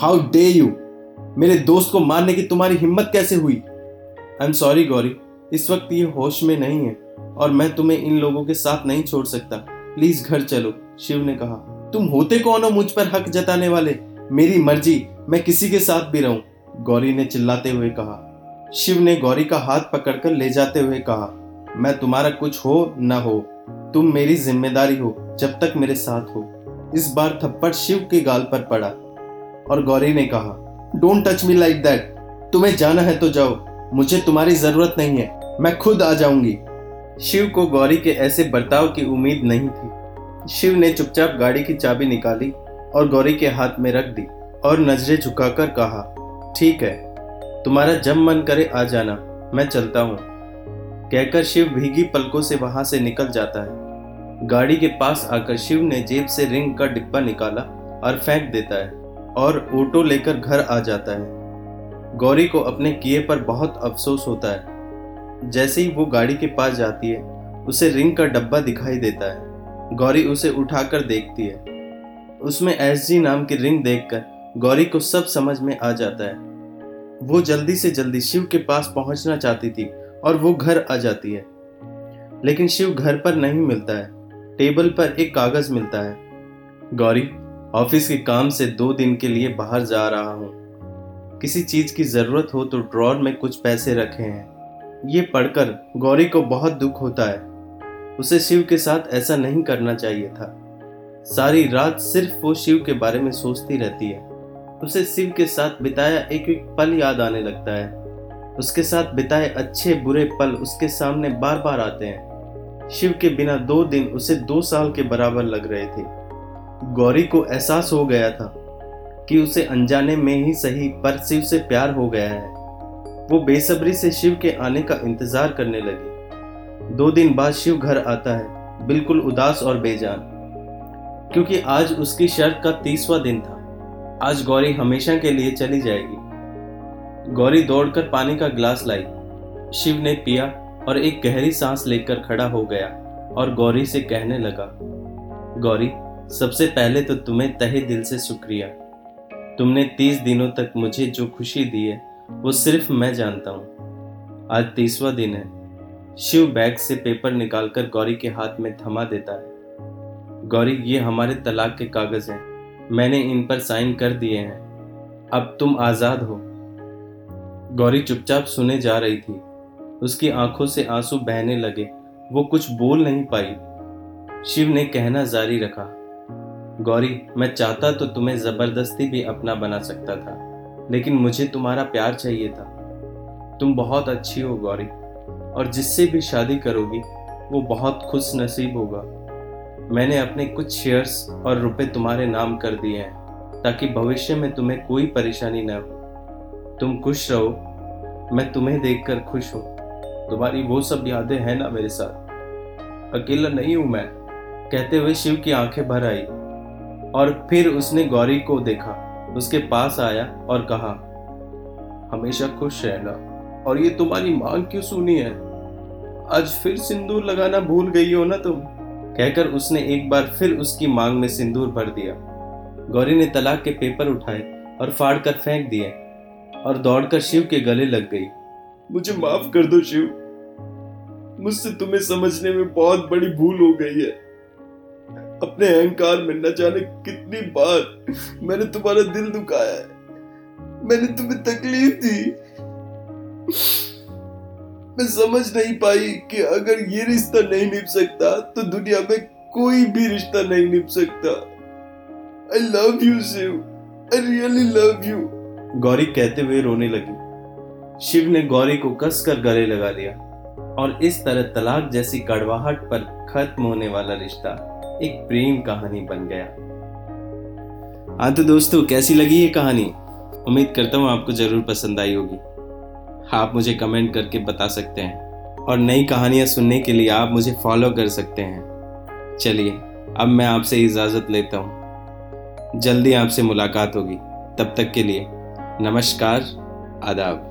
How day you मेरे दोस्त को मारने की तुम्हारी हिम्मत कैसे हुई? I am sorry Gauri. इस वक्त ये होश में नहीं है और मैं तुम्हें इन लोगों के साथ नहीं छोड़ सकता। प्लीज़ घर चलो, शिव ने कहा। तुम होते कौन हो मुझ पर हक जताने वाले? मेरी मर्ज़ी, मैं किसी के साथ भी रहूँ, गौरी ने चिल्लाते हुए कहा। शिव ने गौरी का हाथ पकड़कर ले जाते हुए कहा, मैं तुम्हारा कुछ हो न हो। तुम मेरी ज़िम्मेदारी हो, जब तक मेरे साथ हो। इस बार थप्पड़ शिव के गाल पर पड़ा। और गौरी ने कहा don't touch me like that तुम्हें जाना है तो जाओ। मुझे तुम्हारी ज़रूरत नहीं है। मैं खुद आ जाऊँगी। शिव को गौरी के ऐसे बर्ताव की उम्मीद नहीं थी। शिव ने चुपचाप गाड़ी की चाबी निकाली और गौरी के हाथ में रख दी और नज़रें झुकाकर कहा, ठीक है। तुम्हारा जब मन करे आ जाना। मैं चलता हूँ। कहकर शिव भीगी पलकों से वहाँ से निकल जाता है। गाड़ी के पास आकर शिव ने जेब से रिंग का डिब्बा निकाला और फेंक देता है। और ऑटो लेकर घर आ जाता है। गौरी को अपने किए पर बहुत अफसोस होता है। जैसे ही वो गाड़ी के पास जाती है, उसे रिंग का डब्बा दिखाई देता है। गौरी उसे उठाकर देखती है। उसमें एस जी नाम की रिंग देखकर गौरी को सब समझ में आ जाता है। वो जल्दी से जल्दी शिव के पास पहुँचना चाहती थी और वो घर आ जाती है। लेकिन शिव घर पर नहीं मिलता है। टेबल पर एक कागज़ मिलता है। गौरी ऑफ़िस के काम से दो दिन के लिए बाहर जा रहा हूँ। किसी चीज़ की ज़रूरत हो तो ड्रॉर में कुछ पैसे रखे हैं। ये पढ़कर गौरी को बहुत दुख होता है। उसे शिव के साथ ऐसा नहीं करना चाहिए था। सारी रात सिर्फ़ वो शिव के बारे में सोचती रहती है। उसे शिव के साथ बिताया एक एक पल याद आने लगता है। उसके साथ बिताए अच्छे बुरे पल उसके सामने बार बार आते हैं। शिव के बिना दो दिन उसे दो साल के बराबर लग रहे थे। गौरी को एहसास हो गया था कि उसे अनजाने में ही सही पर शिव से प्यार हो गया है। वो बेसब्री से शिव के आने का इंतज़ार करने लगी। दो दिन बाद शिव घर आता है, बिल्कुल उदास और बेजान। क्योंकि आज उसकी शर्त का तीसवा दिन था। आज गौरी हमेशा के लिए चली जाएगी। गौरी दौड़कर पानी का गिलास लाई। शिव ने पिया और एक गहरी सांस लेकर खड़ा हो गया और गौरी से कहने लगा, गौरी सबसे पहले तो तुम्हें तहे दिल से शुक्रिया। तुमने तीस दिनों तक मुझे जो खुशी दी है, वो सिर्फ़ मैं जानता हूँ। आज तीसवा दिन है। शिव बैग से पेपर निकालकर गौरी के हाथ में थमा देता है। गौरी, ये हमारे तलाक के कागज़ हैं। मैंने इन पर साइन कर दिए हैं। अब तुम आज़ाद हो। गौरी चुपचाप सुने जा रही थी। उसकी आँखों से आँसू बहने लगे। वो कुछ बोल नहीं पाई। शिव ने कहना जारी रखा। गौरी, मैं चाहता तो तुम्हें ज़बरदस्ती भी अपना बना सकता था, लेकिन मुझे तुम्हारा प्यार चाहिए था। तुम बहुत अच्छी हो गौरी, और जिससे भी शादी करोगी, वो बहुत खुश नसीब होगा। मैंने अपने कुछ शेयर्स और रुपए तुम्हारे नाम कर दिए हैं, ताकि भविष्य में तुम्हें कोई परेशानी न हो। तुम खुश रहो, मैं तुम्हें देखकर खुश हूँ। तुम्हारी वो सब यादें हैं ना मेरे साथ। अकेला नहीं हूँ मैं, कहते हुए शिव की आँखें भर आई। और फिर उसने गौरी को देखा, उसके पास आया और कहा, हमेशा खुश रहना, और ये तुम्हारी मांग क्यों सुनी है? आज फिर सिंदूर लगाना भूल गई हो ना तुम? कहकर उसने एक बार फिर उसकी मांग में सिंदूर भर दिया। गौरी ने तलाक के पेपर उठाए और फाड़ कर फेंक दिए, और दौड़कर शिव के गले लग गई। मुझे माफ़ कर दो शिव, मुझसे तुम्हें समझने में बहुत बड़ी भूल हो गई है। अपने अहंकार में न जाने कितनी बार मैंने तुम्हारा दिल दुखाया है। मैंने तुम्हें तकलीफ़ दी। मैं समझ नहीं पाई कि अगर ये रिश्ता नहीं निभ सकता तो दुनिया में कोई भी रिश्ता नहीं निभ सकता। I love you Shiv. I really love you Gauri कहते हुए रोने लगी। शिव ने गौरी को कसकर गले लगा लिया। और इस तरह तलाक जैसी कड़वाहट पर खत्म होने वाला रिश्ता एक प्रेम कहानी बन गया। हाँ तो दोस्तों, कैसी लगी ये कहानी? उम्मीद करता हूँ आपको ज़रूर पसंद आई होगी। आप मुझे कमेंट करके बता सकते हैं। और नई कहानियाँ सुनने के लिए आप मुझे फॉलो कर सकते हैं। चलिए, अब मैं आपसे इजाज़त लेता हूँ। जल्दी आपसे मुलाकात होगी। तब तक के लिए नमस्कार, आदाब।